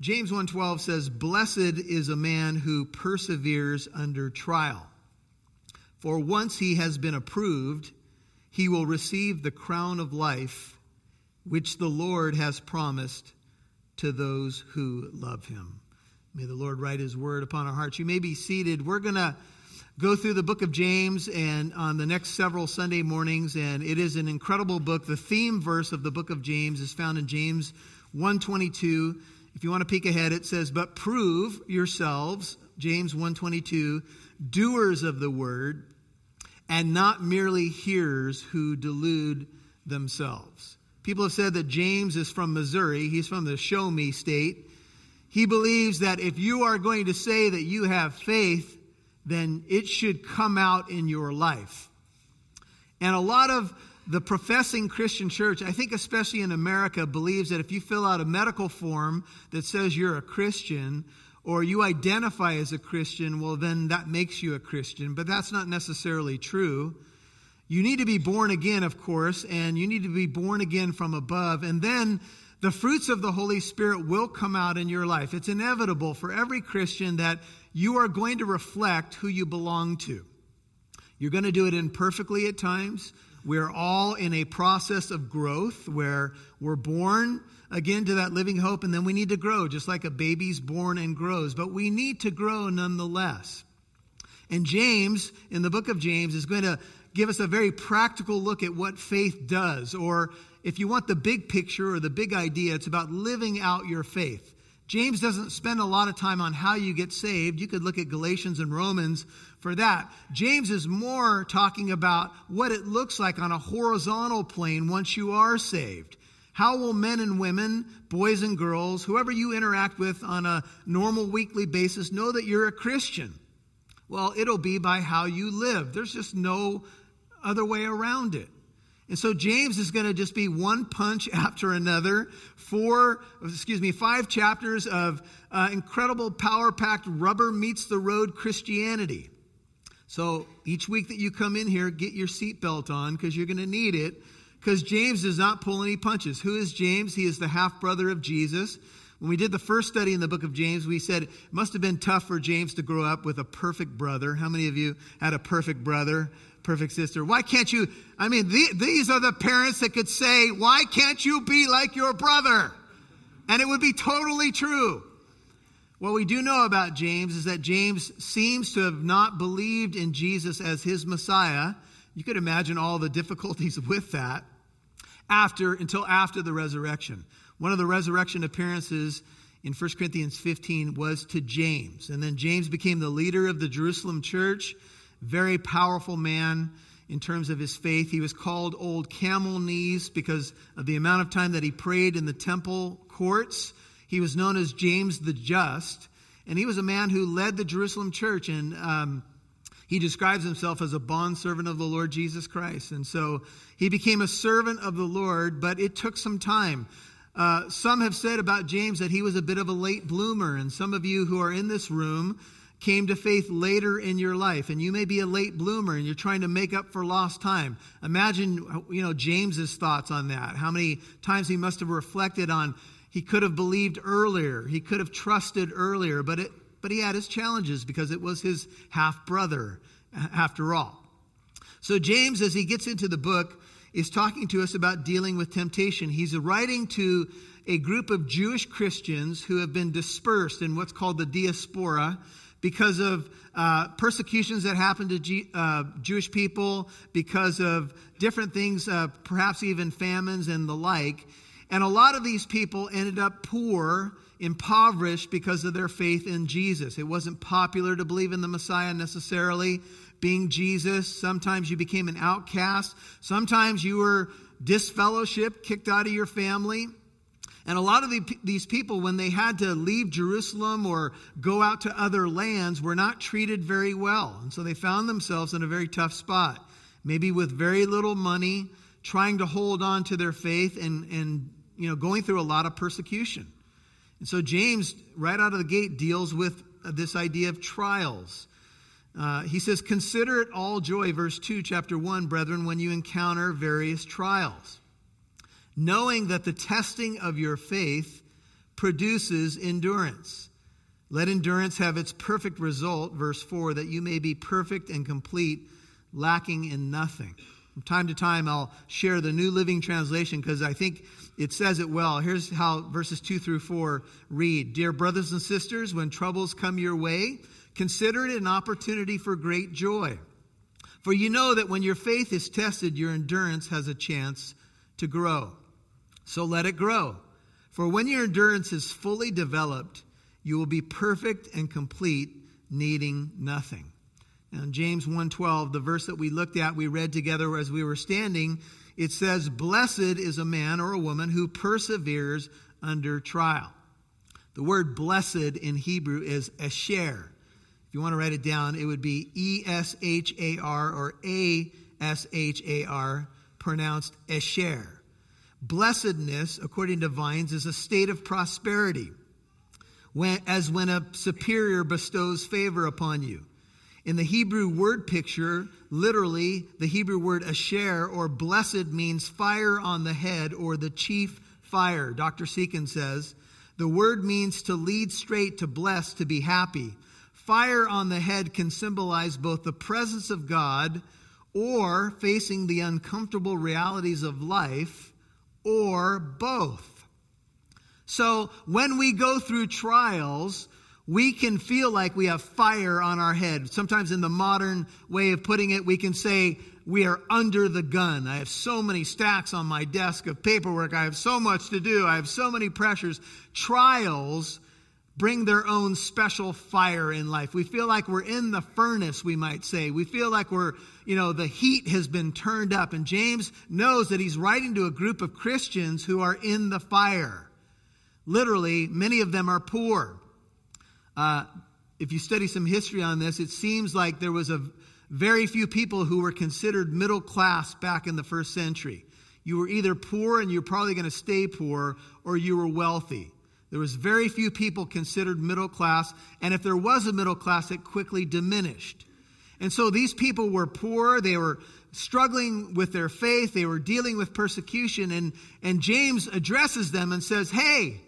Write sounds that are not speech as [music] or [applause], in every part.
James 1:12 says, "Blessed is a man who perseveres under trial. For once he has been approved, he will receive the crown of life which the Lord has promised to those who love him." May the Lord write his word upon our hearts. You may be seated. We're going to go through the book of James and on the next several Sunday mornings and it is an incredible book. The theme verse of the book of James is found in James 122 if you want to peek ahead, it says, But prove yourselves, James 122, doers of the word, and not merely hearers who delude themselves. People have said that James is from Missouri. He's from the show me state. He believes that if you are going to say that you have faith, then it should come out in your life. And a lot of the professing Christian church, I think especially in America, believes that if you fill out a medical form that says you're a Christian or you identify as a Christian, well, then that makes you a Christian. But that's not necessarily true. You need to be born again, of course, and you need to be born again from above. And then the fruits of the Holy Spirit will come out in your life. It's inevitable for every Christian that you are going to reflect who you belong to. You're going to do it imperfectly at times. We're all in a process of growth where we're born again to that living hope and then we need to grow, just like a baby's born and grows. But we need to grow nonetheless. And James, in the book of James, is going to give us a very practical look at what faith does. Or if you want the big picture or the big idea, it's about living out your faith. James doesn't spend a lot of time on how you get saved. You could look at Galatians and Romans for that. James is more talking about what it looks like on a horizontal plane once you are saved. How will men and women, boys and girls, whoever you interact with on a normal weekly basis, know that you're a Christian? Well, it'll be by how you live. There's just no other way around it. And so James is going to just be one punch [laughs] after another. Four, excuse me, five chapters of uh, incredible power packed rubber meets the road Christianity. So each week that you come in here, get your seatbelt on because you're going to need it. Because James does not pull any punches. Who is James? He is the half brother of Jesus. When we did the first study in the book of James, we said it must have been tough for James to grow up with a perfect brother. How many of you had a perfect brother, perfect sister? Why can't you? I mean, the, these are the parents that could say, Why can't you be like your brother? And it would be totally true. What we do know about James is that James seems to have not believed in Jesus as his Messiah. You could imagine all the difficulties [laughs] with that after until after the resurrection. One of the resurrection appearances in 1 Corinthians 15 was to James. And then James became the leader of the Jerusalem church, very powerful man in terms of his faith. He was called Old Camel Knees because of the amount of time that he prayed in the temple courts. He was known as James the Just, and he was a man who led the Jerusalem church. And um, he describes himself as a bondservant of the Lord Jesus Christ. And so he became a servant of the Lord, but it took some time. Uh, some have said about James that he was a bit of a late bloomer, and some of you who are in this room came to faith later in your life and you may be a late bloomer and you're trying to make up for lost time imagine you know james's thoughts on that how many times he must have reflected on he could have believed earlier. He could have trusted earlier, but, it, but he had his challenges because it was his half brother, after all. So, James, as he gets into the book, is talking to us about dealing with temptation. He's writing to a group of Jewish Christians who have been dispersed in what's called the diaspora because of uh, persecutions that happened to G- uh, Jewish people, because of different things, uh, perhaps even famines and the like. And a lot of these people ended up poor, impoverished because of their faith in Jesus. It wasn't popular to believe in the Messiah necessarily, being Jesus. Sometimes you became an outcast. Sometimes you were disfellowshipped, kicked out of your family. And a lot of the, these people, when they had to leave Jerusalem or go out to other lands, were not treated very well. And so they found themselves in a very tough spot, maybe with very little money, trying to hold on to their faith and, and you know, going through a lot of persecution. And so James, right out of the gate, deals with this idea of trials. Uh, he says, Consider it all joy, verse 2, chapter 1, brethren, when you encounter various trials, knowing that the testing of your faith produces endurance. Let endurance have its perfect result, verse 4, that you may be perfect and complete, lacking in nothing. From time to time, I'll share the New Living Translation because I think it says it well. Here's how verses 2 through 4 read Dear brothers and sisters, when troubles come your way, consider it an opportunity for great joy. For you know that when your faith is tested, your endurance has a chance to grow. So let it grow. For when your endurance is fully developed, you will be perfect and complete, needing nothing. James 1:12, the verse that we looked at, we read together as we were standing, it says, "Blessed is a man or a woman who perseveres under trial." The word blessed in Hebrew is esher. If you want to write it down, it would be E S H A R or A S H A R, pronounced esher. Blessedness, according to Vine's, is a state of prosperity, when, as when a superior bestows favor upon you. In the Hebrew word picture, literally, the Hebrew word asher or blessed means fire on the head or the chief fire. Dr. Seekin says the word means to lead straight, to bless, to be happy. Fire on the head can symbolize both the presence of God or facing the uncomfortable realities of life or both. So when we go through trials, we can feel like we have fire on our head. Sometimes, in the modern way of putting it, we can say we are under the gun. I have so many stacks on my desk of paperwork. I have so much to do. I have so many pressures. Trials bring their own special fire in life. We feel like we're in the furnace, we might say. We feel like we're, you know, the heat has been turned up. And James knows that he's writing to a group of Christians who are in the fire. Literally, many of them are poor. Uh, if you study some history on this, it seems like there was a very few people who were considered middle class back in the first century. You were either poor and you're probably going to stay poor, or you were wealthy. There was very few people considered middle class, and if there was a middle class, it quickly diminished. And so these people were poor, they were struggling with their faith, they were dealing with persecution, and, and James addresses them and says, Hey,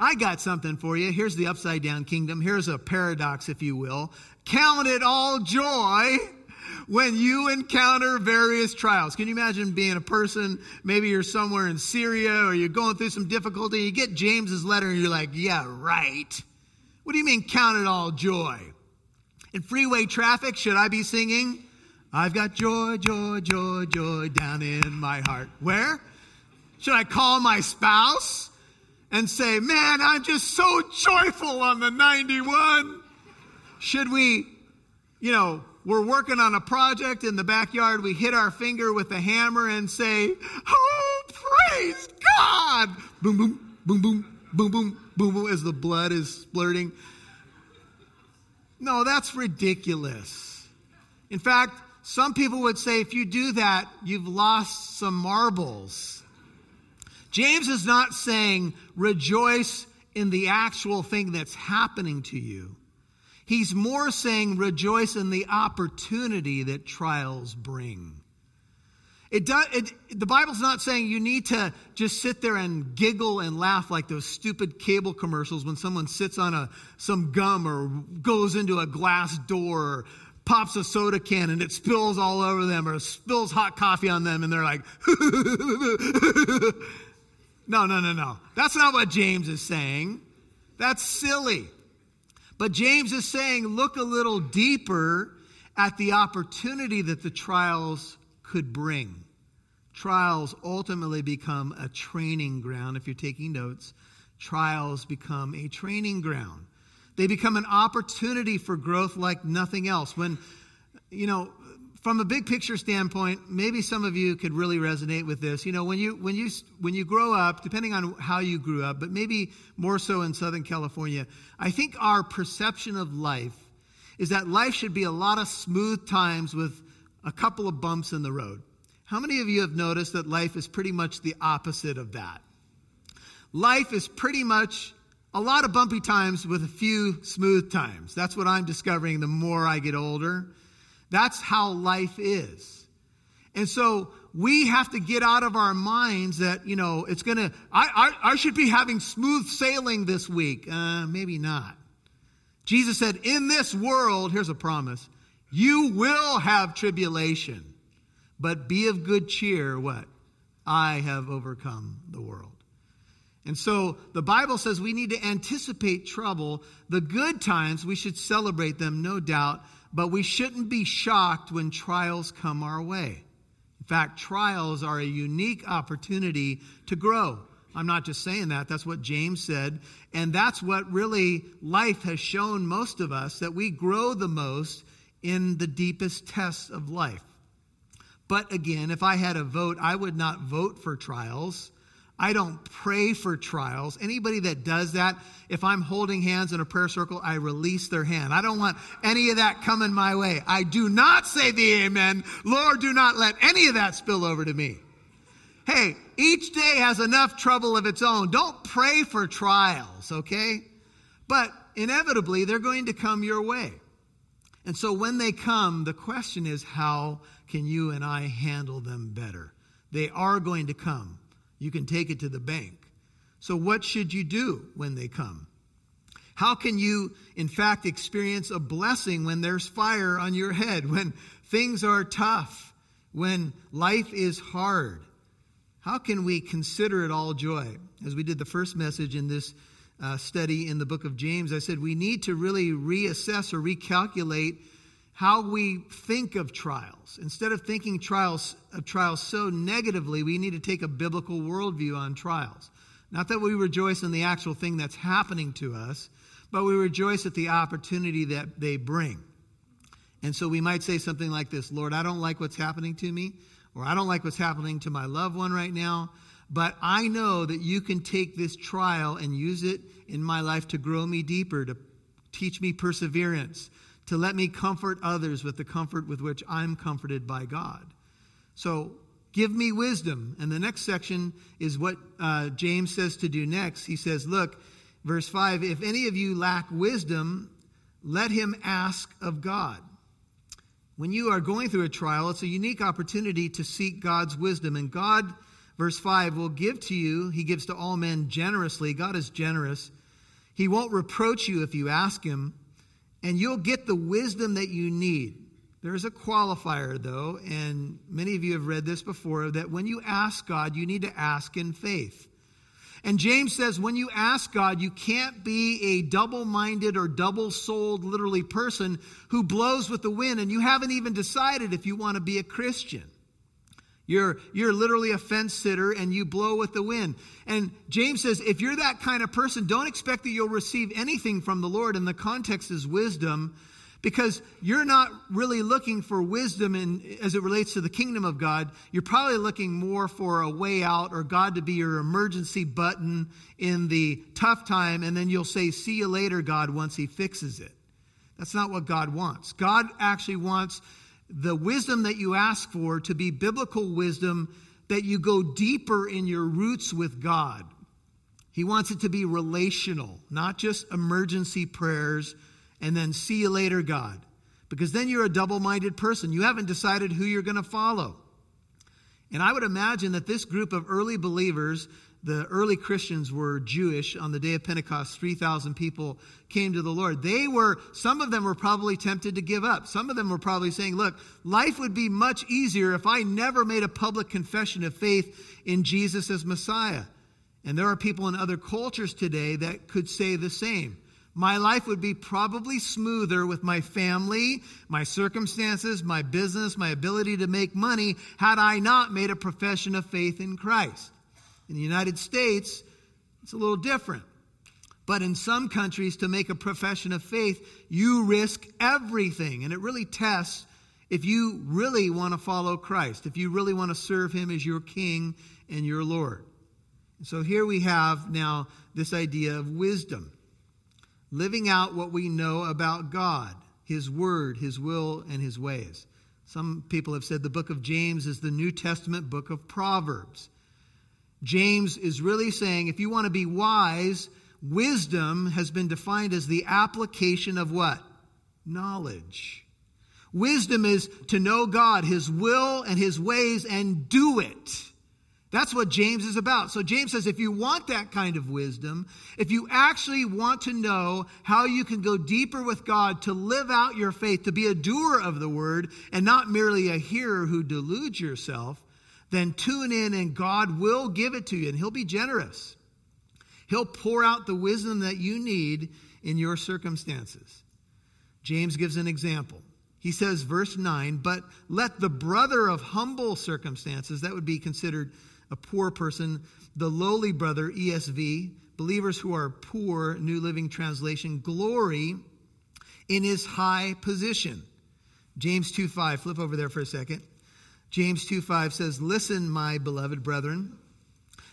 I got something for you. Here's the upside down kingdom. Here's a paradox, if you will. Count it all joy when you encounter various trials. Can you imagine being a person, maybe you're somewhere in Syria or you're going through some difficulty, you get James's letter and you're like, yeah, right. What do you mean count it all joy? In freeway traffic, should I be singing? I've got joy, joy, joy, joy down in my heart. Where? Should I call my spouse and say, man, I'm just so joyful on the 91? Should we, you know, we're working on a project in the backyard, we hit our finger with a hammer and say, Oh, praise God! Boom, boom, boom, boom, boom, boom, boom, boom, as the blood is splurting. No, that's ridiculous. In fact, some people would say if you do that, you've lost some marbles. James is not saying rejoice in the actual thing that's happening to you. He's more saying rejoice in the opportunity that trials bring. It does, it, the Bible's not saying you need to just sit there and giggle and laugh like those stupid cable commercials when someone sits on a, some gum or goes into a glass door or pops a soda can and it spills all over them or spills hot coffee on them and they're like, [laughs] no, no, no, no. That's not what James is saying. That's silly. But James is saying, look a little deeper at the opportunity that the trials could bring. Trials ultimately become a training ground. If you're taking notes, trials become a training ground. They become an opportunity for growth like nothing else. When, you know, from a big picture standpoint, maybe some of you could really resonate with this. You know, when you when you when you grow up, depending on how you grew up, but maybe more so in Southern California, I think our perception of life is that life should be a lot of smooth times with a couple of bumps in the road. How many of you have noticed that life is pretty much the opposite of that? Life is pretty much a lot of bumpy times with a few smooth times. That's what I'm discovering the more I get older. That's how life is. And so we have to get out of our minds that, you know, it's going to, I, I, should be having smooth sailing this week. Uh, maybe not. Jesus said, In this world, here's a promise, you will have tribulation, but be of good cheer. What? I have overcome the world. And so the Bible says we need to anticipate trouble. The good times, we should celebrate them, no doubt, but we shouldn't be shocked when trials come our way. In fact, trials are a unique opportunity to grow. I'm not just saying that, that's what James said. And that's what really life has shown most of us that we grow the most in the deepest tests of life. But again, if I had a vote, I would not vote for trials. I don't pray for trials. Anybody that does that, if I'm holding hands in a prayer circle, I release their hand. I don't want any of that coming my way. I do not say the amen. Lord, do not let any of that spill over to me. Hey, each day has enough trouble of its own. Don't pray for trials, okay? But inevitably, they're going to come your way. And so when they come, the question is how can you and I handle them better? They are going to come. You can take it to the bank. So, what should you do when they come? How can you, in fact, experience a blessing when there's fire on your head, when things are tough, when life is hard? How can we consider it all joy? As we did the first message in this uh, study in the book of James, I said we need to really reassess or recalculate how we think of trials. Instead of thinking trials of trials so negatively, we need to take a biblical worldview on trials. Not that we rejoice in the actual thing that's happening to us, but we rejoice at the opportunity that they bring. And so we might say something like this Lord, I don't like what's happening to me, or I don't like what's happening to my loved one right now, but I know that you can take this trial and use it in my life to grow me deeper, to teach me perseverance, to let me comfort others with the comfort with which I'm comforted by God. So give me wisdom. And the next section is what uh, James says to do next. He says, Look, verse 5 if any of you lack wisdom, let him ask of God. When you are going through a trial, it's a unique opportunity to seek God's wisdom. And God, verse 5, will give to you, He gives to all men generously. God is generous. He won't reproach you if you ask Him and you'll get the wisdom that you need. There's a qualifier, though, and many of you have read this before that when you ask God, you need to ask in faith. And James says when you ask God, you can't be a double minded or double souled, literally, person who blows with the wind and you haven't even decided if you want to be a Christian. You're, you're literally a fence sitter and you blow with the wind. And James says, if you're that kind of person, don't expect that you'll receive anything from the Lord. And the context is wisdom because you're not really looking for wisdom in, as it relates to the kingdom of God. You're probably looking more for a way out or God to be your emergency button in the tough time. And then you'll say, see you later, God, once he fixes it. That's not what God wants. God actually wants the wisdom that you ask for to be biblical wisdom that you go deeper in your roots with God. He wants it to be relational, not just emergency prayers and then see you later, God. Because then you're a double minded person. You haven't decided who you're going to follow. And I would imagine that this group of early believers the early Christians were Jewish on the day of Pentecost. 3,000 people came to the Lord. They were, some of them were probably tempted to give up. Some of them were probably saying, look, life would be much easier if I never made a public confession of faith in Jesus as Messiah. And there are people in other cultures today that could say the same. My life would be probably smoother with my family, my circumstances, my business, my ability to make money had I not made a profession of faith in Christ. In the United States, it's a little different. But in some countries, to make a profession of faith, you risk everything. And it really tests if you really want to follow Christ, if you really want to serve Him as your King and your Lord. so here we have now this idea of wisdom living out what we know about God, His Word, His will, and His ways. Some people have said the book of James is the New Testament book of Proverbs. James is really saying if you want to be wise, wisdom has been defined as the application of what? Knowledge. Wisdom is to know God, His will, and His ways, and do it. That's what James is about. So James says if you want that kind of wisdom, if you actually want to know how you can go deeper with God, to live out your faith, to be a doer of the word, and not merely a hearer who deludes yourself, then tune in and God will give it to you, and He'll be generous. He'll pour out the wisdom that you need in your circumstances. James gives an example. He says, verse 9, but let the brother of humble circumstances, that would be considered a poor person, the lowly brother, ESV, believers who are poor, New Living Translation, glory in his high position. James 2 5, flip over there for a second. James 2 5 says, Listen, my beloved brethren,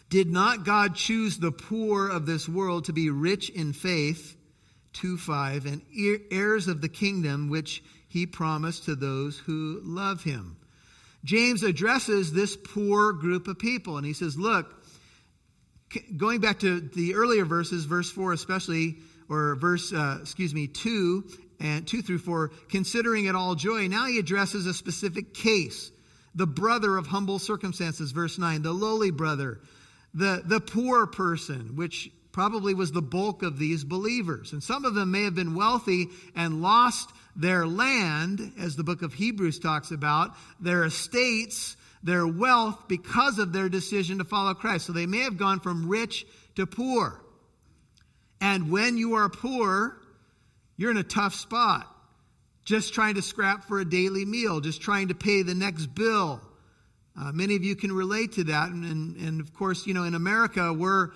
did not God choose the poor of this world to be rich in faith? 2 5, and heirs of the kingdom which he promised to those who love him. James addresses this poor group of people, and he says, Look, going back to the earlier verses, verse 4 especially, or verse, uh, excuse me, 2 and 2 through 4, considering it all joy, now he addresses a specific case. The brother of humble circumstances, verse 9, the lowly brother, the, the poor person, which probably was the bulk of these believers. And some of them may have been wealthy and lost their land, as the book of Hebrews talks about, their estates, their wealth, because of their decision to follow Christ. So they may have gone from rich to poor. And when you are poor, you're in a tough spot. Just trying to scrap for a daily meal, just trying to pay the next bill. Uh, many of you can relate to that. And, and, and of course, you know, in America, we're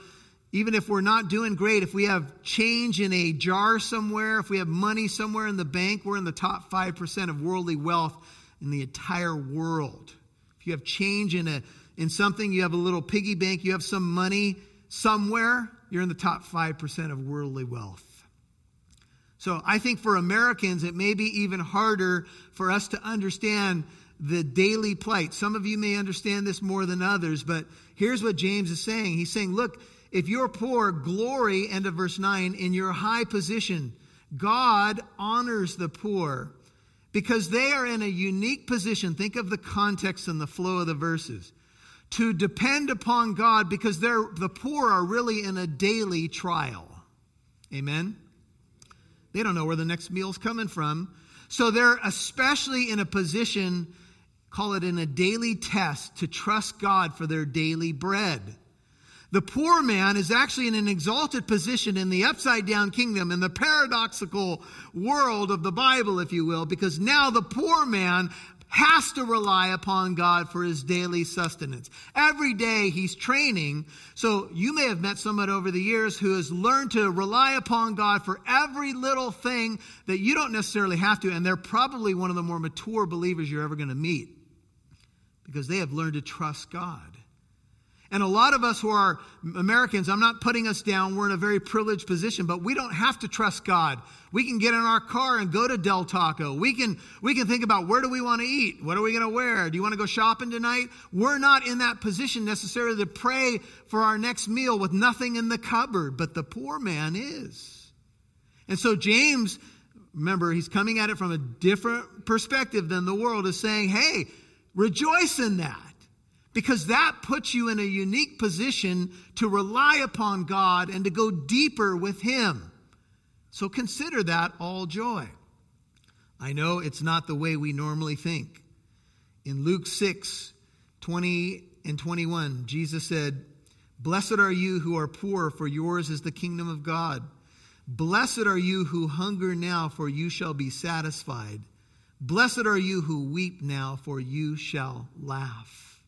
even if we're not doing great, if we have change in a jar somewhere, if we have money somewhere in the bank, we're in the top 5% of worldly wealth in the entire world. If you have change in, a, in something, you have a little piggy bank, you have some money somewhere, you're in the top 5% of worldly wealth. So I think for Americans, it may be even harder for us to understand the daily plight. Some of you may understand this more than others, but here's what James is saying. He's saying, look, if you're poor, glory, end of verse 9, in your high position. God honors the poor because they are in a unique position. Think of the context and the flow of the verses. To depend upon God because they're, the poor are really in a daily trial. Amen? They don't know where the next meal's coming from. So they're especially in a position, call it in a daily test, to trust God for their daily bread. The poor man is actually in an exalted position in the upside down kingdom, in the paradoxical world of the Bible, if you will, because now the poor man has to rely upon God for his daily sustenance. Every day he's training. So you may have met someone over the years who has learned to rely upon God for every little thing that you don't necessarily have to. And they're probably one of the more mature believers you're ever going to meet because they have learned to trust God. And a lot of us who are Americans, I'm not putting us down, we're in a very privileged position, but we don't have to trust God. We can get in our car and go to Del Taco. We can, we can think about where do we want to eat? What are we going to wear? Do you want to go shopping tonight? We're not in that position necessarily to pray for our next meal with nothing in the cupboard, but the poor man is. And so James, remember, he's coming at it from a different perspective than the world, is saying, hey, rejoice in that because that puts you in a unique position to rely upon God and to go deeper with Him. So consider that all joy. I know it's not the way we normally think. In Luke 6 20 and 21, Jesus said, Blessed are you who are poor, for yours is the kingdom of God. Blessed are you who hunger now, for you shall be satisfied. Blessed are you who weep now, for you shall laugh.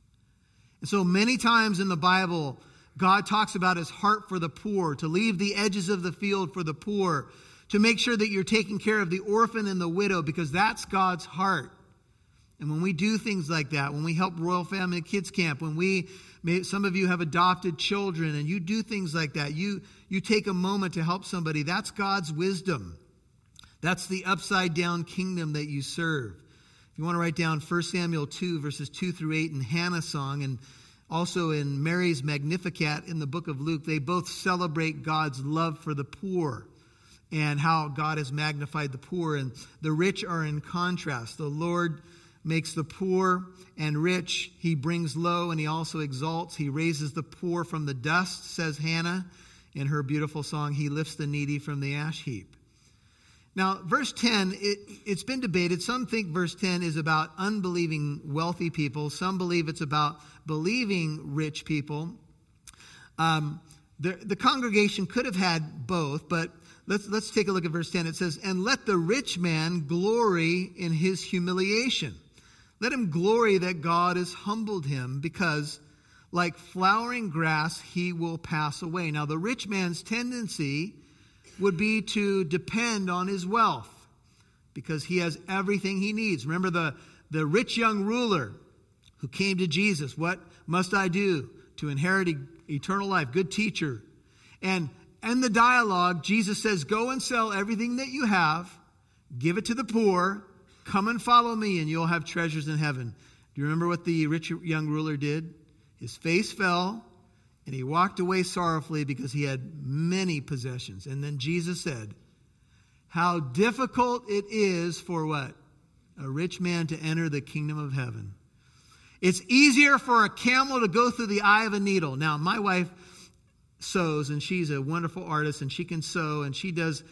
And so many times in the Bible, God talks about his heart for the poor, to leave the edges of the field for the poor, to make sure that you're taking care of the orphan and the widow, because that's God's heart. And when we do things like that, when we help Royal Family Kids Camp, when we, some of you have adopted children, and you do things like that, you, you take a moment to help somebody, that's God's wisdom. That's the upside down kingdom that you serve. If you want to write down 1 Samuel 2, verses 2 through 8, and Hannah's song, and also in Mary's Magnificat in the book of Luke, they both celebrate God's love for the poor and how God has magnified the poor, and the rich are in contrast. The Lord makes the poor and rich, he brings low, and he also exalts. He raises the poor from the dust, says Hannah in her beautiful song. He lifts the needy from the ash heap. Now, verse 10, it, has been debated. Some think verse 10 is about unbelieving wealthy people. Some believe it's about believing rich people. Um, the, the congregation could have had both, but let's, let's take a look at verse 10. It says, And let the rich man glory in his humiliation. Let him glory that God has humbled him, because like flowering grass, he will pass away. Now, the rich man's tendency would be to depend on his wealth because he has everything he needs. Remember the, the rich young ruler who came to Jesus. What must I do to inherit eternal life? Good teacher. And in the dialogue, Jesus says, Go and sell everything that you have, give it to the poor, come and follow me, and you'll have treasures in heaven. Do you remember what the rich young ruler did? His face fell, and he walked away sorrowfully because he had many possessions. And then Jesus said, How difficult it is for what? A rich man to enter the kingdom of heaven. It's easier for a camel to go through the eye of a needle. Now, my wife sews, and she's a wonderful artist, and she can sew, and she does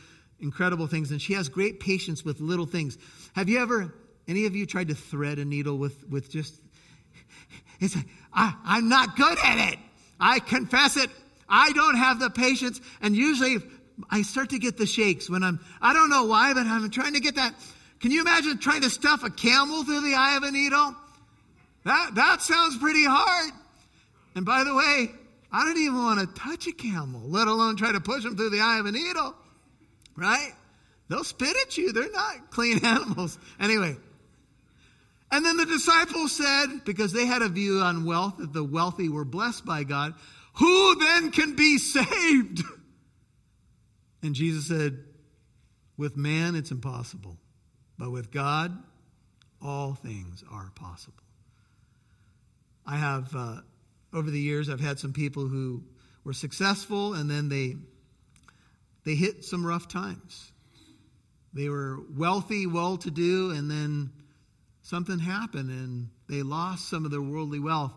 incredible things, and she has great patience with little things. Have you ever, any of you tried to thread a needle with, with just, [laughs] it's I, I'm not good at it. I confess it. I don't have the patience. And usually I start to get the shakes when I'm, I don't know why, but I'm trying to get that. Can you imagine trying to stuff a camel through the eye of a needle? That, that sounds pretty hard. And by the way, I don't even want to touch a camel, let alone try to push them through the eye of a needle. Right? They'll spit at you. They're not clean [laughs] animals. Anyway, and then the disciples said, because they had a view on wealth, that the wealthy were blessed by God, who then can be saved? [laughs] And Jesus said, with man it's impossible, but with God all things are possible. I have, uh, over the years, I've had some people who were successful and then they, they hit some rough times. They were wealthy, well to do, and then something happened and they lost some of their worldly wealth.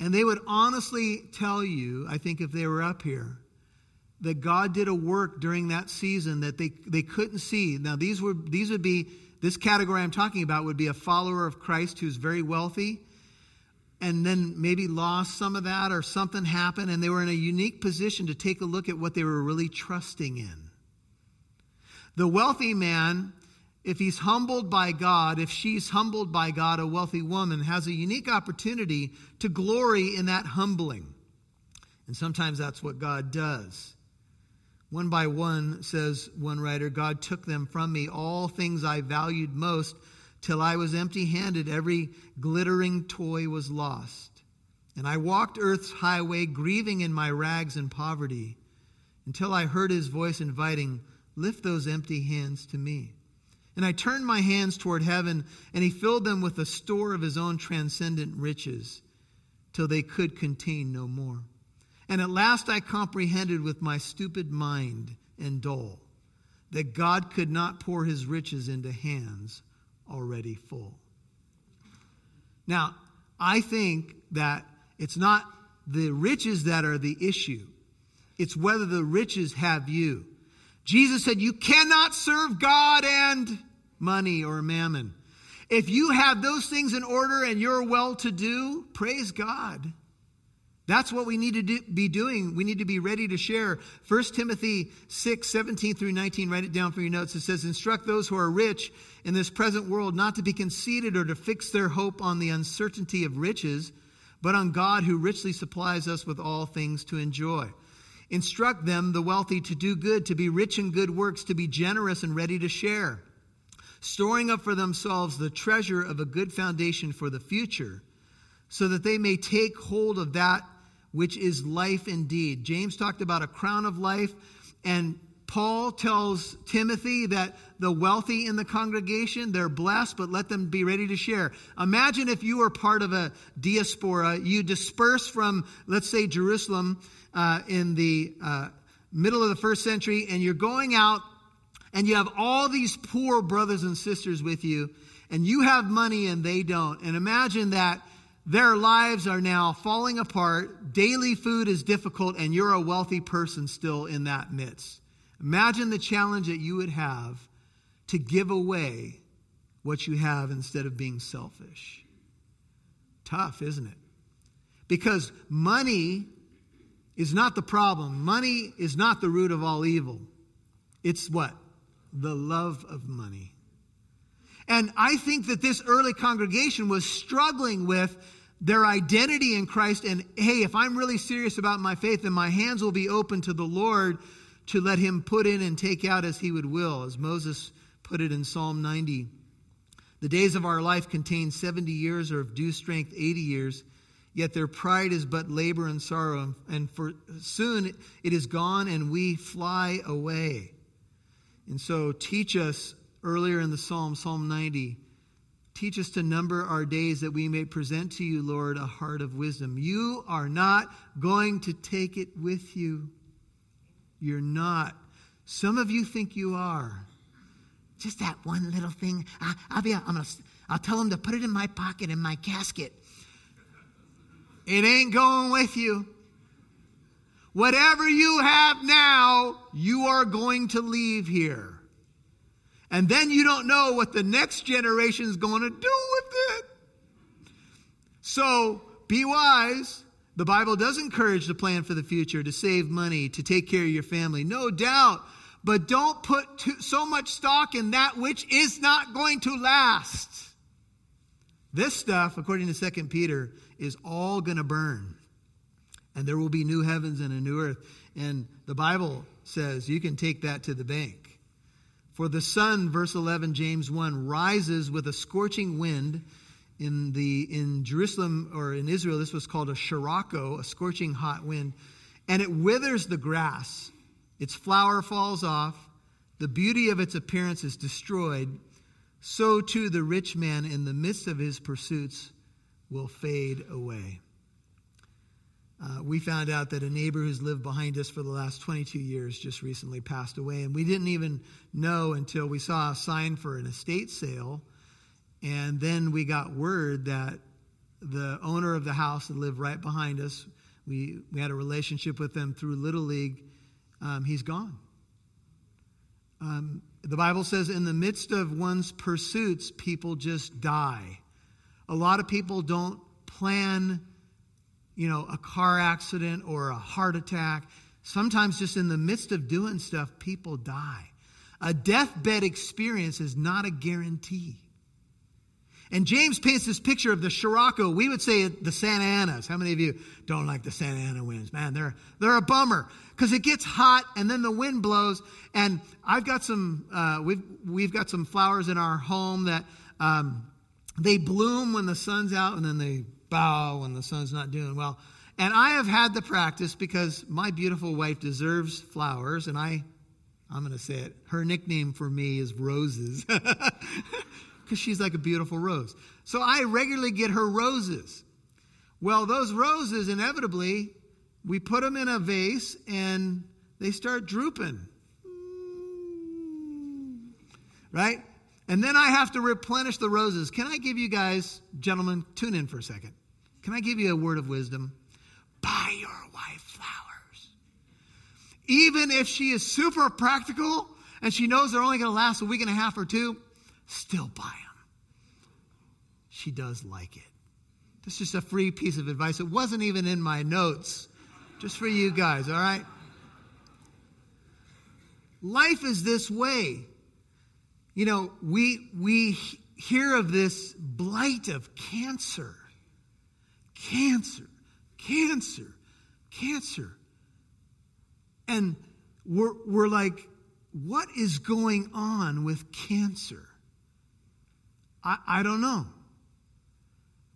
And they would honestly tell you, I think if they were up here, that God did a work during that season that they, they couldn't see. Now, these, were, these would be, this category I'm talking about would be a follower of Christ who's very wealthy and then maybe lost some of that or something happened and they were in a unique position to take a look at what they were really trusting in. The wealthy man if he's humbled by God, if she's humbled by God, a wealthy woman has a unique opportunity to glory in that humbling. And sometimes that's what God does. One by one, says one writer, God took them from me, all things I valued most, till I was empty handed. Every glittering toy was lost. And I walked earth's highway, grieving in my rags and poverty, until I heard his voice inviting, Lift those empty hands to me. And I turned my hands toward heaven, and he filled them with a store of his own transcendent riches, till they could contain no more. And at last I comprehended with my stupid mind and dull that God could not pour his riches into hands already full. Now, I think that it's not the riches that are the issue, it's whether the riches have you. Jesus said, You cannot serve God and money or mammon. If you have those things in order and you're well to do, praise God. That's what we need to do, be doing. We need to be ready to share. 1 Timothy 6, 17 through 19, write it down for your notes. It says, Instruct those who are rich in this present world not to be conceited or to fix their hope on the uncertainty of riches, but on God who richly supplies us with all things to enjoy. Instruct them, the wealthy, to do good, to be rich in good works, to be generous and ready to share, storing up for themselves the treasure of a good foundation for the future, so that they may take hold of that which is life indeed. James talked about a crown of life, and Paul tells Timothy that the wealthy in the congregation, they're blessed, but let them be ready to share. Imagine if you were part of a diaspora, you disperse from, let's say, Jerusalem uh, in the uh, middle of the first century, and you're going out and you have all these poor brothers and sisters with you, and you have money and they don't. And imagine that their lives are now falling apart, daily food is difficult, and you're a wealthy person still in that midst. Imagine the challenge that you would have to give away what you have instead of being selfish. Tough, isn't it? Because money is not the problem. Money is not the root of all evil. It's what? The love of money. And I think that this early congregation was struggling with their identity in Christ. And hey, if I'm really serious about my faith, then my hands will be open to the Lord to let Him put in and take out as He would will, as Moses put it in Psalm 90. The days of our life contain 70 years, or of due strength, 80 years. Yet their pride is but labor and sorrow, and for soon it is gone, and we fly away. And so, teach us earlier in the Psalm, Psalm 90, teach us to number our days that we may present to you, Lord, a heart of wisdom. You are not going to take it with you. You're not. Some of you think you are. Just that one little thing. I, will be. I'm gonna. I'll tell them to put it in my pocket in my casket. It ain't going with you. Whatever you have now, you are going to leave here. And then you don't know what the next generation is going to do with it. So be wise. The Bible does encourage to plan for the future, to save money, to take care of your family, no doubt. But don't put too, so much stock in that which is not going to last. This stuff, according to 2 Peter, is all going to burn. And there will be new heavens and a new earth. And the Bible says you can take that to the bank. For the sun, verse 11, James 1, rises with a scorching wind. In, the, in Jerusalem or in Israel, this was called a sirocco, a scorching hot wind. And it withers the grass. Its flower falls off. The beauty of its appearance is destroyed. So too the rich man in the midst of his pursuits will fade away. Uh, we found out that a neighbor who's lived behind us for the last 22 years just recently passed away, and we didn't even know until we saw a sign for an estate sale, and then we got word that the owner of the house that lived right behind us, we, we had a relationship with them through Little League, um, he's gone. Um, the Bible says, in the midst of one's pursuits, people just die. A lot of people don't plan, you know, a car accident or a heart attack. Sometimes, just in the midst of doing stuff, people die. A deathbed experience is not a guarantee. And James paints this picture of the Sirocco. We would say the Santa Anas. How many of you don't like the Santa Ana winds? Man, they're, they're a bummer because it gets hot and then the wind blows. And I've got some, uh, we've, we've got some flowers in our home that um, they bloom when the sun's out and then they bow when the sun's not doing well. And I have had the practice because my beautiful wife deserves flowers, and I, I'm going to say it. Her nickname for me is Roses, [laughs] because she's like a beautiful rose. So I regularly get her roses. Well, those roses, inevitably, we put them in a vase and they start drooping. Right? And then I have to replenish the roses. Can I give you guys, gentlemen, tune in for a second. Can I give you a word of wisdom? Buy your wife flowers. Even if she is super practical and she knows they're only going to last a week and a half or two, still buy them. She does like it. This is just a free piece of advice. It wasn't even in my notes, just for you guys, all right? Life is this way. You know, we, we hear of this blight of cancer. Cancer, cancer, cancer. And we're, we're like, what is going on with cancer? I, I don't know.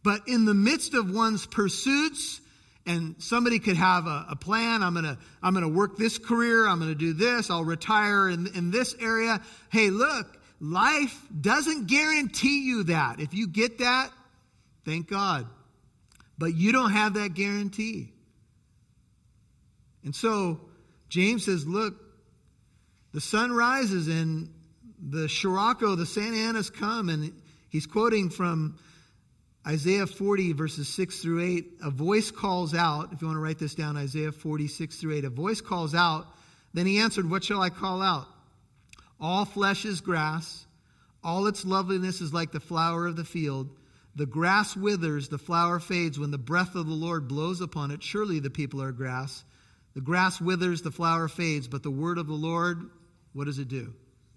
But in the midst of one's pursuits, and somebody could have a, a plan. I'm gonna, I'm gonna work this career. I'm gonna do this. I'll retire in, in this area. Hey, look, Life doesn't guarantee you that. If you get that, thank God. But you don't have that guarantee. And so James says, look, The sun rises and the Scirocco, the Santa Ana's come, and he's quoting from Isaiah 40, verses 6 through 8. A voice calls out, if you want to write this down, Isaiah 46 through 8. A voice calls out, then he answered, What shall I call out? All flesh is grass, all its loveliness is like the flower of the field. The grass withers, the flower fades when the breath of the Lord blows upon it. Surely the people are grass. The grass withers, the flower fades, but the word of the Lord, what does it do?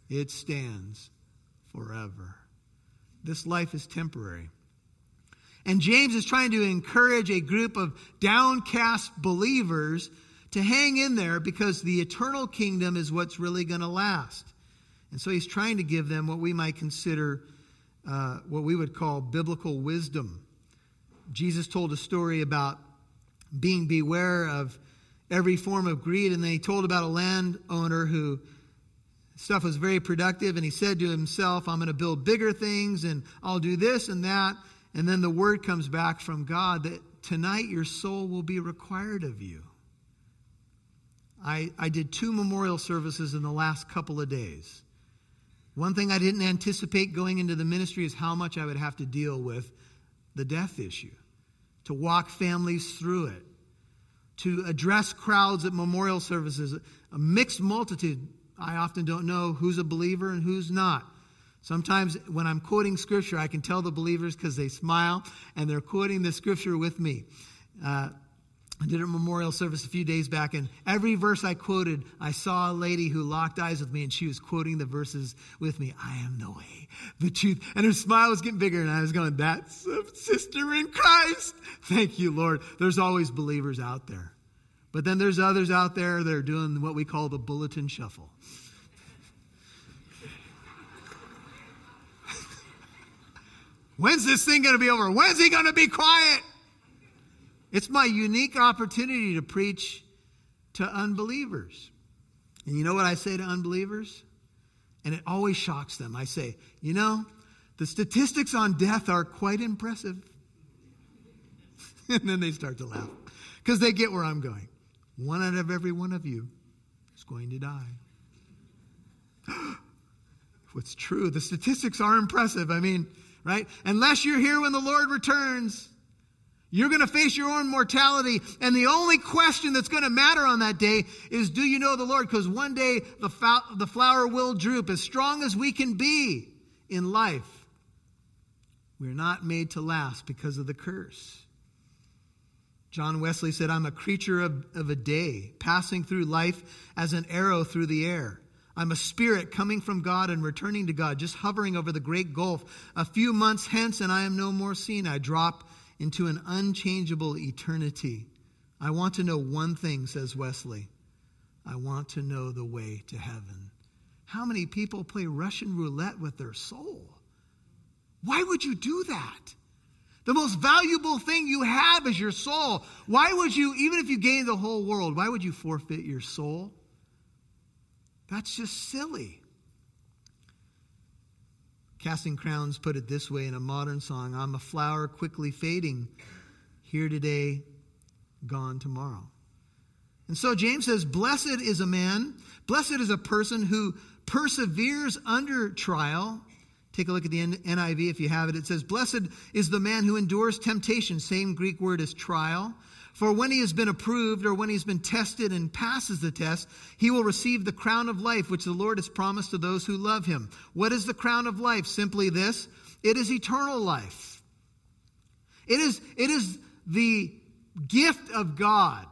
It stands forever. This life is temporary. And James is trying to encourage a group of downcast believers to hang in there because the eternal kingdom is what's really going to last. And so he's trying to give them what we might consider uh, what we would call biblical wisdom. Jesus told a story about being beware of every form of greed, and then he told about a landowner who stuff was very productive, and he said to himself, I'm going to build bigger things, and I'll do this and that. And then the word comes back from God that tonight your soul will be required of you. I, I did two memorial services in the last couple of days. One thing I didn't anticipate going into the ministry is how much I would have to deal with the death issue, to walk families through it, to address crowds at memorial services, a mixed multitude. I often don't know who's a believer and who's not. Sometimes when I'm quoting scripture, I can tell the believers because they smile and they're quoting the scripture with me. Uh, I did a memorial service a few days back, and every verse I quoted, I saw a lady who locked eyes with me, and she was quoting the verses with me. I am the way, the truth. And her smile was getting bigger, and I was going, That's a sister in Christ. Thank you, Lord. There's always believers out there. But then there's others out there that are doing what we call the bulletin shuffle. [laughs] When's this thing going to be over? When's he going to be quiet? It's my unique opportunity to preach to unbelievers. And you know what I say to unbelievers? And it always shocks them. I say, you know, the statistics on death are quite impressive. [laughs] and then they start to laugh because they get where I'm going. One out of every one of you is going to die. [gasps] What's true? The statistics are impressive. I mean, right? Unless you're here when the Lord returns, you're going to face your own mortality. And the only question that's going to matter on that day is do you know the Lord? Because one day the, the flower will droop. As strong as we can be in life, we're not made to last because of the curse. John Wesley said, I'm a creature of, of a day, passing through life as an arrow through the air. I'm a spirit coming from God and returning to God, just hovering over the great gulf. A few months hence, and I am no more seen. I drop into an unchangeable eternity. I want to know one thing, says Wesley. I want to know the way to heaven. How many people play Russian roulette with their soul? Why would you do that? The most valuable thing you have is your soul. Why would you, even if you gain the whole world, why would you forfeit your soul? That's just silly. Casting Crowns put it this way in a modern song I'm a flower quickly fading, here today, gone tomorrow. And so James says, Blessed is a man, blessed is a person who perseveres under trial. Take a look at the NIV if you have it. It says, Blessed is the man who endures temptation, same Greek word as trial. For when he has been approved or when he's been tested and passes the test, he will receive the crown of life which the Lord has promised to those who love him. What is the crown of life? Simply this it is eternal life. It is, it is the gift of God.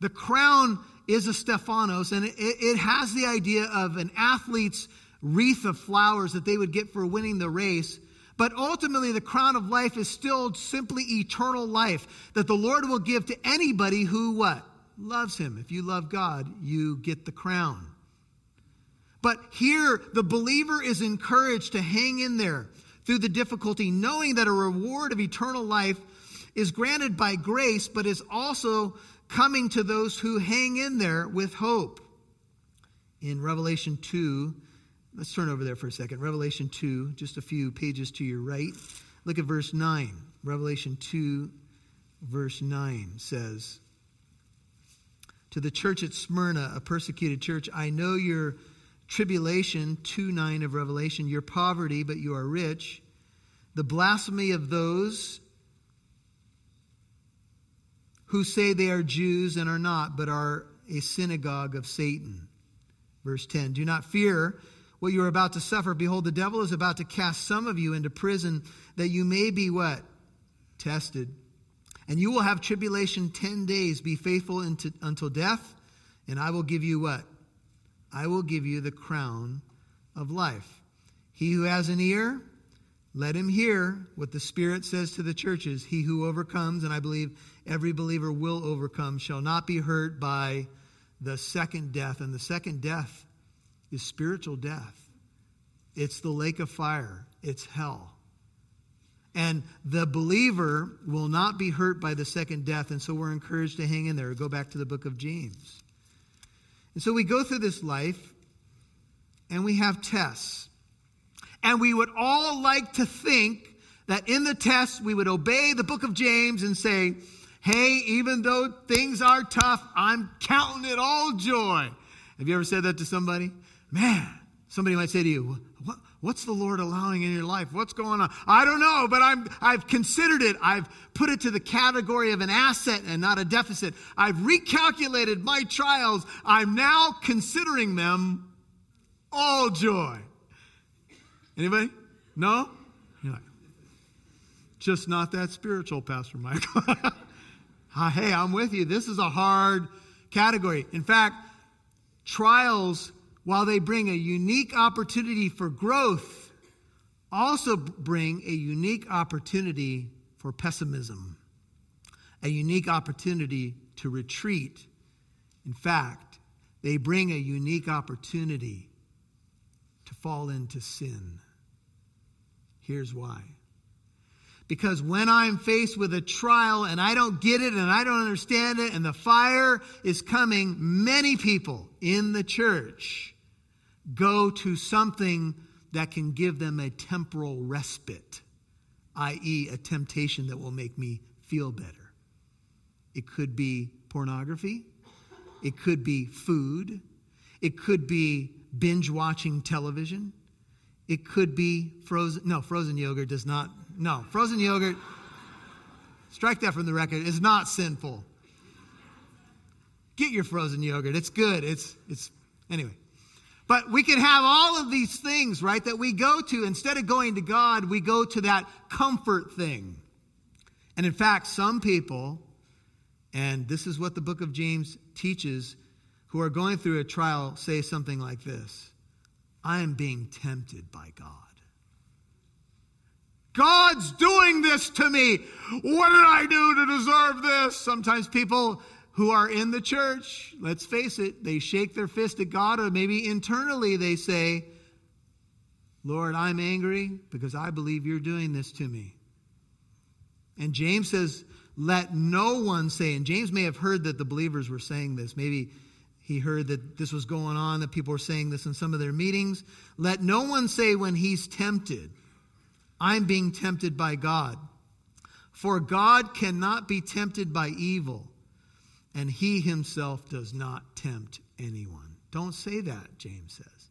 The crown is a Stephanos, and it, it has the idea of an athlete's wreath of flowers that they would get for winning the race but ultimately, the crown of life is still simply eternal life that the Lord will give to anybody who what? Loves him. If you love God, you get the crown. But here, the believer is encouraged to hang in there through the difficulty, knowing that a reward of eternal life is granted by grace, but is also coming to those who hang in there with hope. In Revelation 2, Let's turn over there for a second. Revelation 2, just a few pages to your right. Look at verse 9. Revelation 2, verse 9 says, To the church at Smyrna, a persecuted church, I know your tribulation, 2 9 of Revelation, your poverty, but you are rich, the blasphemy of those who say they are Jews and are not, but are a synagogue of Satan. Verse 10 Do not fear what you are about to suffer. Behold, the devil is about to cast some of you into prison that you may be what? Tested. And you will have tribulation 10 days. Be faithful into, until death, and I will give you what? I will give you the crown of life. He who has an ear, let him hear what the Spirit says to the churches. He who overcomes, and I believe every believer will overcome, shall not be hurt by the second death. And the second death is spiritual death, it's the lake of fire, it's hell. And the believer will not be hurt by the second death. And so we're encouraged to hang in there. Go back to the book of James. And so we go through this life and we have tests. And we would all like to think that in the test we would obey the book of James and say, hey, even though things are tough, I'm counting it all joy. Have you ever said that to somebody? Man, somebody might say to you, what, what's the Lord allowing in your life? What's going on? I don't know, but I'm, I've considered it. I've put it to the category of an asset and not a deficit. I've recalculated my trials. I'm now considering them all joy. Anybody? No? You're like, just not that spiritual, Pastor Mike. [laughs] hey, I'm with you. This is a hard category. In fact, trials, while they bring a unique opportunity for growth, also bring a unique opportunity for pessimism, a unique opportunity to retreat. In fact, they bring a unique opportunity to fall into sin. Here's why. Because when I'm faced with a trial and I don't get it and I don't understand it and the fire is coming, many people in the church go to something that can give them a temporal respite, i.e., a temptation that will make me feel better. It could be pornography, it could be food, it could be binge watching television. It could be frozen. No, frozen yogurt does not. No, frozen yogurt, strike that from the record, is not sinful. Get your frozen yogurt. It's good. It's, it's, anyway. But we can have all of these things, right, that we go to. Instead of going to God, we go to that comfort thing. And in fact, some people, and this is what the book of James teaches, who are going through a trial say something like this I am being tempted by God. God's doing this to me. What did I do to deserve this? Sometimes people who are in the church, let's face it, they shake their fist at God, or maybe internally they say, Lord, I'm angry because I believe you're doing this to me. And James says, Let no one say, and James may have heard that the believers were saying this. Maybe he heard that this was going on, that people were saying this in some of their meetings. Let no one say when he's tempted, I'm being tempted by God. For God cannot be tempted by evil, and he himself does not tempt anyone. Don't say that, James says.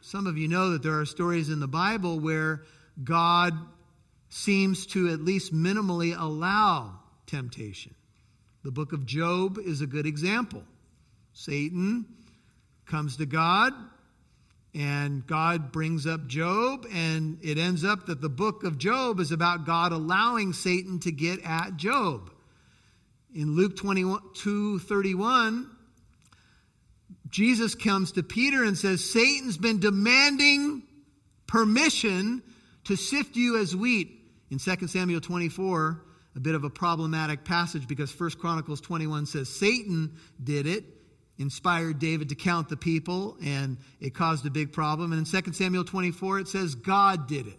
Some of you know that there are stories in the Bible where God seems to at least minimally allow temptation. The book of Job is a good example. Satan comes to God, and God brings up Job, and it ends up that the book of Job is about God allowing Satan to get at Job. In Luke 22 31, Jesus comes to Peter and says, Satan's been demanding permission to sift you as wheat. In 2 Samuel 24, a bit of a problematic passage because 1 Chronicles 21 says Satan did it inspired David to count the people, and it caused a big problem. And in 2 Samuel 24, it says God did it.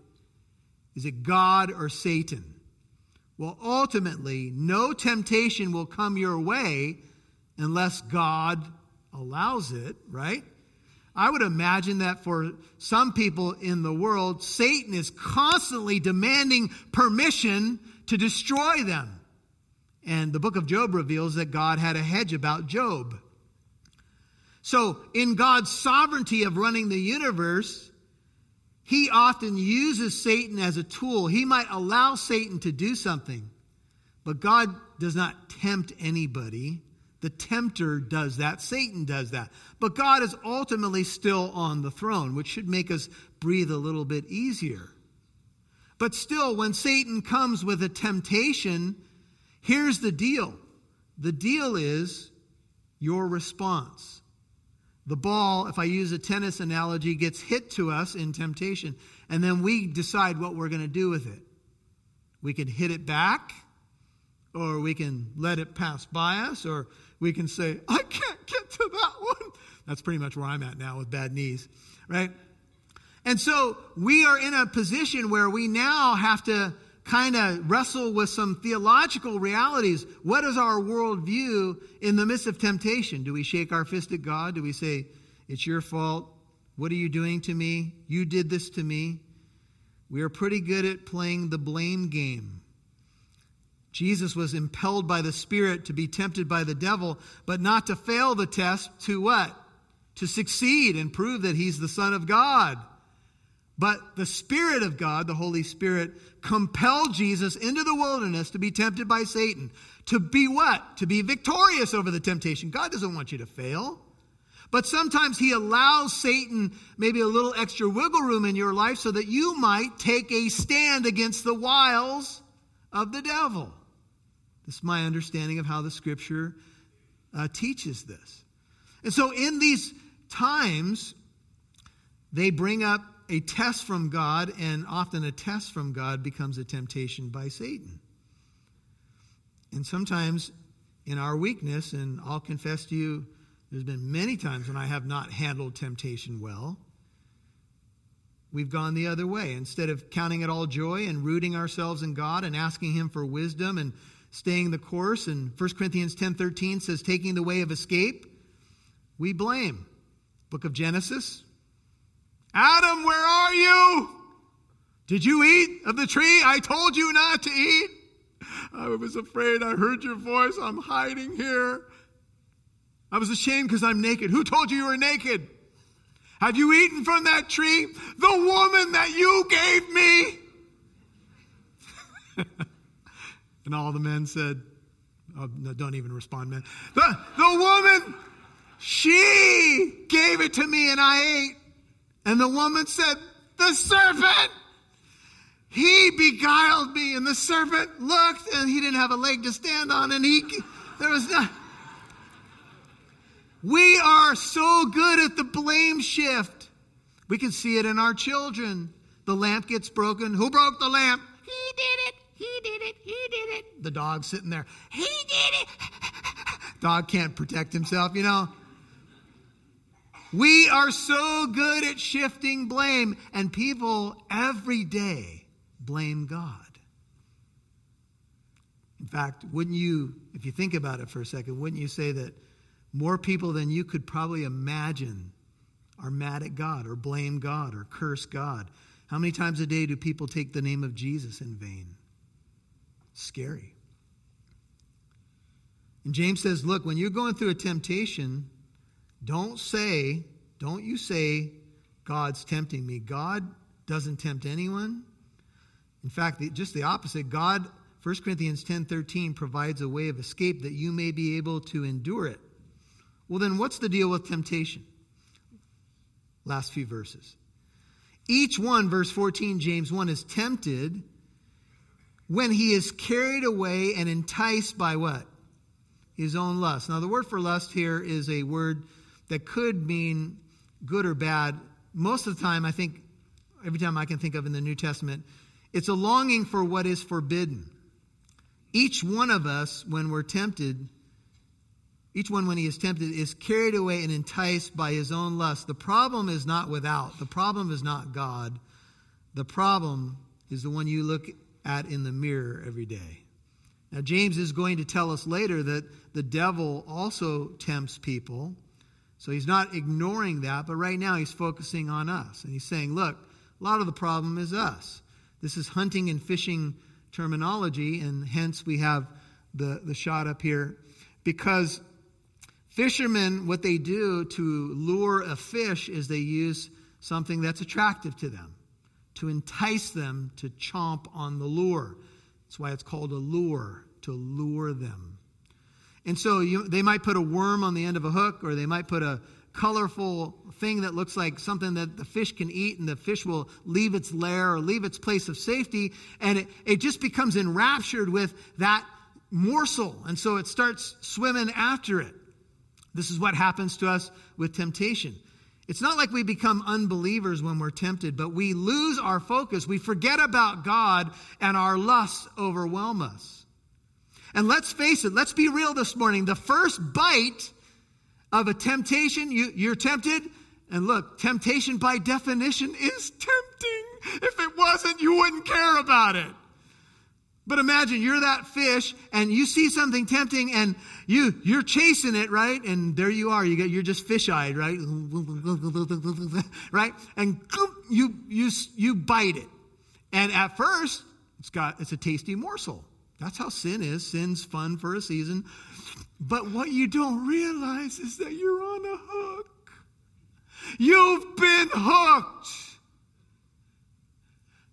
Is it God or Satan? Well, ultimately, no temptation will come your way unless God allows it, right? I would imagine that for some people in the world, Satan is constantly demanding permission to destroy them. And the book of Job reveals that God had a hedge about Job. So, in God's sovereignty of running the universe, he often uses Satan as a tool. He might allow Satan to do something, but God does not tempt anybody. The tempter does that, Satan does that. But God is ultimately still on the throne, which should make us breathe a little bit easier. But still, when Satan comes with a temptation, here's the deal the deal is your response. The ball, if I use a tennis analogy, gets hit to us in temptation, and then we decide what we're going to do with it. We can hit it back, or we can let it pass by us, or we can say, I can't get to that one. That's pretty much where I'm at now with bad knees, right? And so we are in a position where we now have to kind of wrestle with some theological realities. What is our worldview in the midst of temptation? Do we shake our fist at God? Do we say, It's your fault? What are you doing to me? You did this to me. We are pretty good at playing the blame game. Jesus was impelled by the Spirit to be tempted by the devil, but not to fail the test, to what? To succeed and prove that he's the Son of God. But the Spirit of God, the Holy Spirit, compelled Jesus into the wilderness to be tempted by Satan. To be what? To be victorious over the temptation. God doesn't want you to fail. But sometimes He allows Satan maybe a little extra wiggle room in your life so that you might take a stand against the wiles of the devil. This is my understanding of how the scripture uh, teaches this. And so in these times, they bring up a test from God, and often a test from God becomes a temptation by Satan. And sometimes in our weakness, and I'll confess to you, there's been many times when I have not handled temptation well. We've gone the other way. Instead of counting it all joy and rooting ourselves in God and asking Him for wisdom and staying the course, and 1 Corinthians 10:13 says, taking the way of escape, we blame. Book of Genesis, Adam, where are you? Did you eat of the tree I told you not to eat? I was afraid. I heard your voice. I'm hiding here. I was ashamed because I'm naked. Who told you you were naked? Have you eaten from that tree? The woman that you gave me. [laughs] and all the men said, oh, no, don't even respond, men. The, the woman, she gave it to me and I ate. And the woman said, The serpent! He beguiled me. And the serpent looked and he didn't have a leg to stand on. And he, there was not. We are so good at the blame shift. We can see it in our children. The lamp gets broken. Who broke the lamp? He did it. He did it. He did it. The dog sitting there. He did it. Dog can't protect himself, you know. We are so good at shifting blame, and people every day blame God. In fact, wouldn't you, if you think about it for a second, wouldn't you say that more people than you could probably imagine are mad at God or blame God or curse God? How many times a day do people take the name of Jesus in vain? Scary. And James says, look, when you're going through a temptation, don't say, don't you say, God's tempting me. God doesn't tempt anyone. In fact, just the opposite. God, 1 Corinthians 10 13, provides a way of escape that you may be able to endure it. Well, then, what's the deal with temptation? Last few verses. Each one, verse 14, James 1, is tempted when he is carried away and enticed by what? His own lust. Now, the word for lust here is a word that could mean good or bad. Most of the time, I think, every time I can think of in the New Testament, it's a longing for what is forbidden. Each one of us, when we're tempted, each one, when he is tempted, is carried away and enticed by his own lust. The problem is not without, the problem is not God. The problem is the one you look at in the mirror every day. Now, James is going to tell us later that the devil also tempts people. So he's not ignoring that, but right now he's focusing on us. And he's saying, look, a lot of the problem is us. This is hunting and fishing terminology, and hence we have the, the shot up here. Because Fishermen, what they do to lure a fish is they use something that's attractive to them to entice them to chomp on the lure. That's why it's called a lure, to lure them. And so you, they might put a worm on the end of a hook, or they might put a colorful thing that looks like something that the fish can eat, and the fish will leave its lair or leave its place of safety, and it, it just becomes enraptured with that morsel. And so it starts swimming after it. This is what happens to us with temptation. It's not like we become unbelievers when we're tempted, but we lose our focus. We forget about God and our lusts overwhelm us. And let's face it, let's be real this morning. The first bite of a temptation, you, you're tempted, and look, temptation by definition is tempting. If it wasn't, you wouldn't care about it. But imagine you're that fish and you see something tempting and you you're chasing it, right? And there you are. You get you're just fish-eyed, right? [laughs] right? And you you you bite it. And at first, it's got it's a tasty morsel. That's how sin is. Sin's fun for a season. But what you don't realize is that you're on a hook. You've been hooked.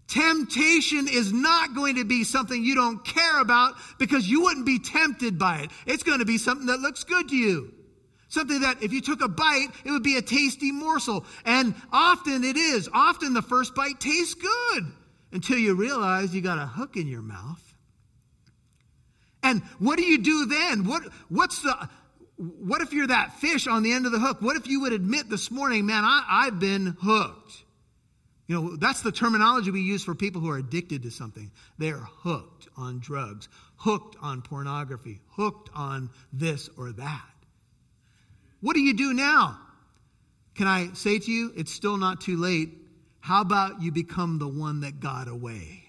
Temptation is not going to be something you don't care about because you wouldn't be tempted by it. It's going to be something that looks good to you. Something that if you took a bite, it would be a tasty morsel. And often it is. Often the first bite tastes good until you realize you got a hook in your mouth. And what do you do then? What, what's the, what if you're that fish on the end of the hook? What if you would admit this morning, man, I, I've been hooked? You know, that's the terminology we use for people who are addicted to something. They're hooked on drugs, hooked on pornography, hooked on this or that. What do you do now? Can I say to you, it's still not too late. How about you become the one that got away?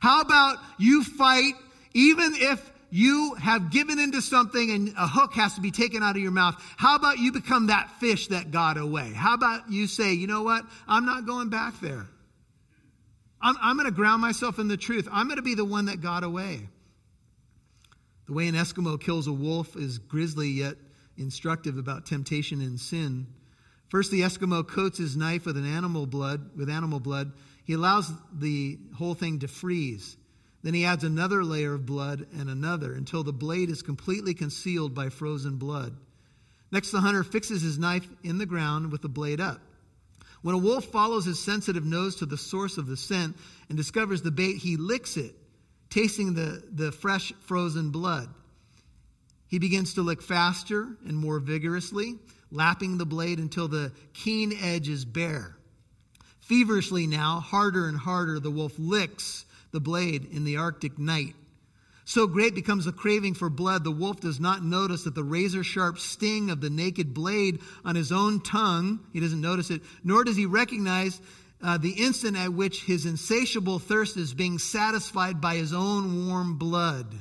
How about you fight even if you have given into something and a hook has to be taken out of your mouth. How about you become that fish that got away? How about you say, you know what? I'm not going back there. I'm, I'm going to ground myself in the truth. I'm going to be the one that got away. The way an Eskimo kills a wolf is grisly yet instructive about temptation and sin. First, the Eskimo coats his knife with an animal blood, with animal blood. He allows the whole thing to freeze. Then he adds another layer of blood and another until the blade is completely concealed by frozen blood. Next, the hunter fixes his knife in the ground with the blade up. When a wolf follows his sensitive nose to the source of the scent and discovers the bait, he licks it, tasting the, the fresh frozen blood. He begins to lick faster and more vigorously, lapping the blade until the keen edge is bare. Feverishly now, harder and harder, the wolf licks the blade in the Arctic night. So great becomes the craving for blood, the wolf does not notice that the razor sharp sting of the naked blade on his own tongue, he doesn't notice it, nor does he recognize uh, the instant at which his insatiable thirst is being satisfied by his own warm blood.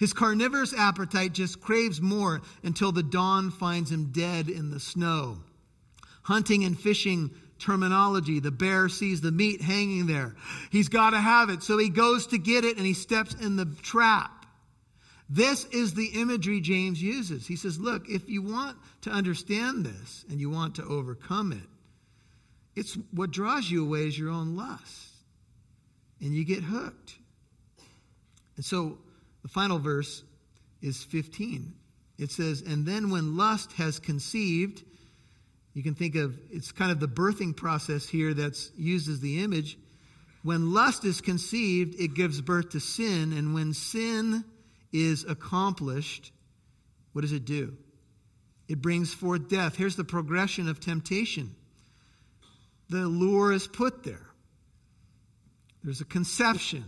His carnivorous appetite just craves more until the dawn finds him dead in the snow. Hunting and fishing terminology. The bear sees the meat hanging there. He's got to have it. So he goes to get it and he steps in the trap. This is the imagery James uses. He says, Look, if you want to understand this and you want to overcome it, it's what draws you away is your own lust. And you get hooked. And so the final verse is 15. It says, And then when lust has conceived, you can think of it's kind of the birthing process here that's used as the image. When lust is conceived, it gives birth to sin. And when sin is accomplished, what does it do? It brings forth death. Here's the progression of temptation the lure is put there, there's a conception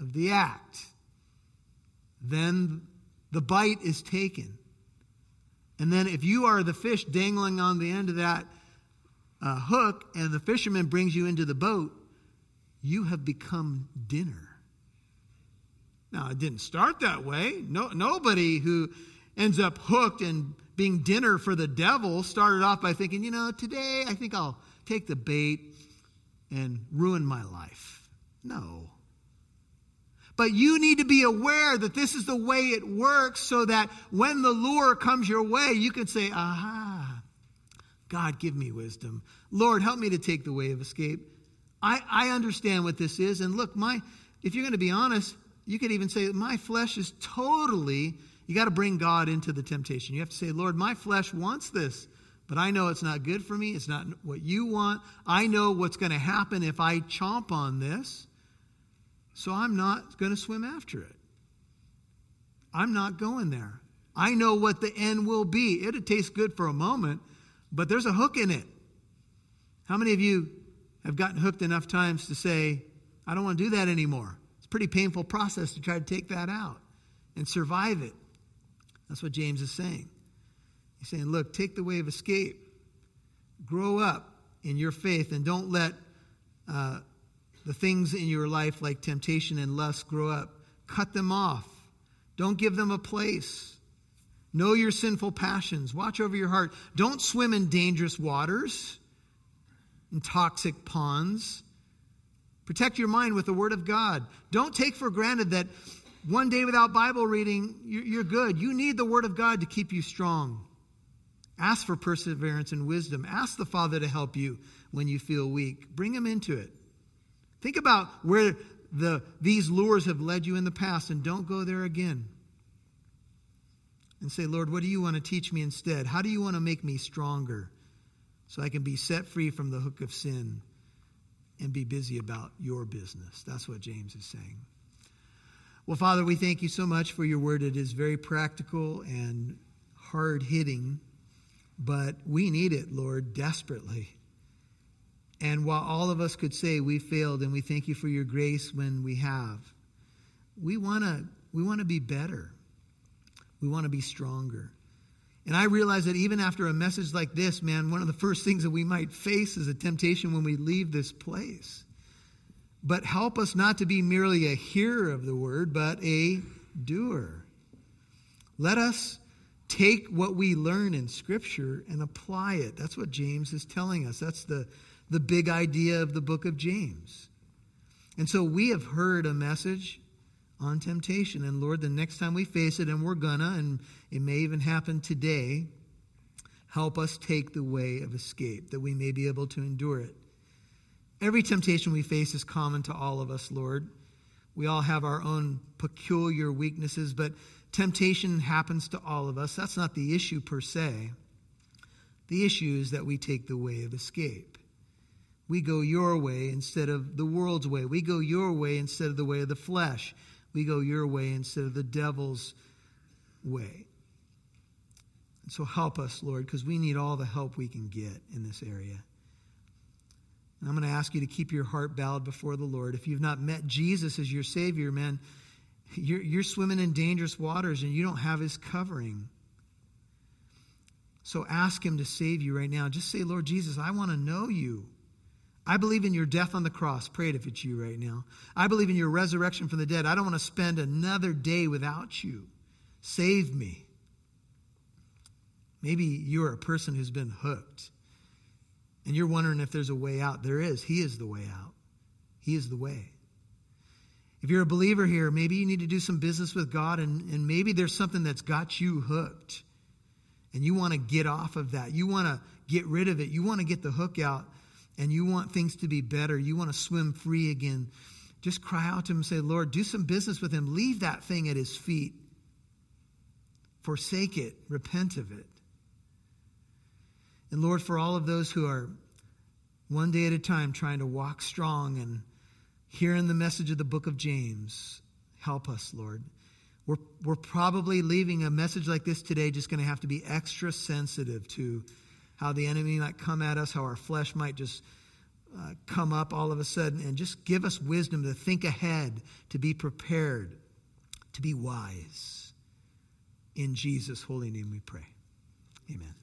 of the act. Then the bite is taken. And then if you are the fish dangling on the end of that uh, hook and the fisherman brings you into the boat, you have become dinner. Now, it didn't start that way. No, nobody who ends up hooked and being dinner for the devil started off by thinking, you know, today I think I'll take the bait and ruin my life. No. But you need to be aware that this is the way it works so that when the lure comes your way, you can say, aha, God, give me wisdom. Lord, help me to take the way of escape. I, I understand what this is. And look, my, if you're going to be honest, you could even say, my flesh is totally, you got to bring God into the temptation. You have to say, Lord, my flesh wants this, but I know it's not good for me. It's not what you want. I know what's going to happen if I chomp on this. So I'm not going to swim after it. I'm not going there. I know what the end will be. It'll taste good for a moment, but there's a hook in it. How many of you have gotten hooked enough times to say, I don't want to do that anymore? It's a pretty painful process to try to take that out and survive it. That's what James is saying. He's saying, look, take the way of escape. Grow up in your faith and don't let uh, the things in your life like temptation and lust grow up. Cut them off. Don't give them a place. Know your sinful passions. Watch over your heart. Don't swim in dangerous waters, in toxic ponds. Protect your mind with the Word of God. Don't take for granted that one day without Bible reading, you're good. You need the Word of God to keep you strong. Ask for perseverance and wisdom. Ask the Father to help you when you feel weak. Bring Him into it. Think about where the, these lures have led you in the past and don't go there again. And say, Lord, what do you want to teach me instead? How do you want to make me stronger so I can be set free from the hook of sin and be busy about your business? That's what James is saying. Well, Father, we thank you so much for your word. It is very practical and hard hitting, but we need it, Lord, desperately. And while all of us could say we failed and we thank you for your grace when we have, we want to we want to be better. We want to be stronger. And I realize that even after a message like this, man, one of the first things that we might face is a temptation when we leave this place. But help us not to be merely a hearer of the word, but a doer. Let us take what we learn in Scripture and apply it. That's what James is telling us. That's the the big idea of the book of James. And so we have heard a message on temptation. And Lord, the next time we face it, and we're gonna, and it may even happen today, help us take the way of escape that we may be able to endure it. Every temptation we face is common to all of us, Lord. We all have our own peculiar weaknesses, but temptation happens to all of us. That's not the issue per se. The issue is that we take the way of escape. We go your way instead of the world's way. We go your way instead of the way of the flesh. We go your way instead of the devil's way. And so help us, Lord, because we need all the help we can get in this area. And I'm going to ask you to keep your heart bowed before the Lord. If you've not met Jesus as your Savior, man, you're, you're swimming in dangerous waters and you don't have His covering. So ask Him to save you right now. Just say, Lord Jesus, I want to know you. I believe in your death on the cross. Pray it if it's you right now. I believe in your resurrection from the dead. I don't want to spend another day without you. Save me. Maybe you're a person who's been hooked and you're wondering if there's a way out. There is. He is the way out, He is the way. If you're a believer here, maybe you need to do some business with God and, and maybe there's something that's got you hooked and you want to get off of that. You want to get rid of it. You want to get the hook out and you want things to be better, you want to swim free again, just cry out to him and say, Lord, do some business with him. Leave that thing at his feet. Forsake it. Repent of it. And Lord, for all of those who are one day at a time trying to walk strong and hearing the message of the book of James, help us, Lord. We're, we're probably leaving a message like this today just going to have to be extra sensitive to how the enemy might come at us, how our flesh might just uh, come up all of a sudden, and just give us wisdom to think ahead, to be prepared, to be wise. In Jesus' holy name we pray. Amen.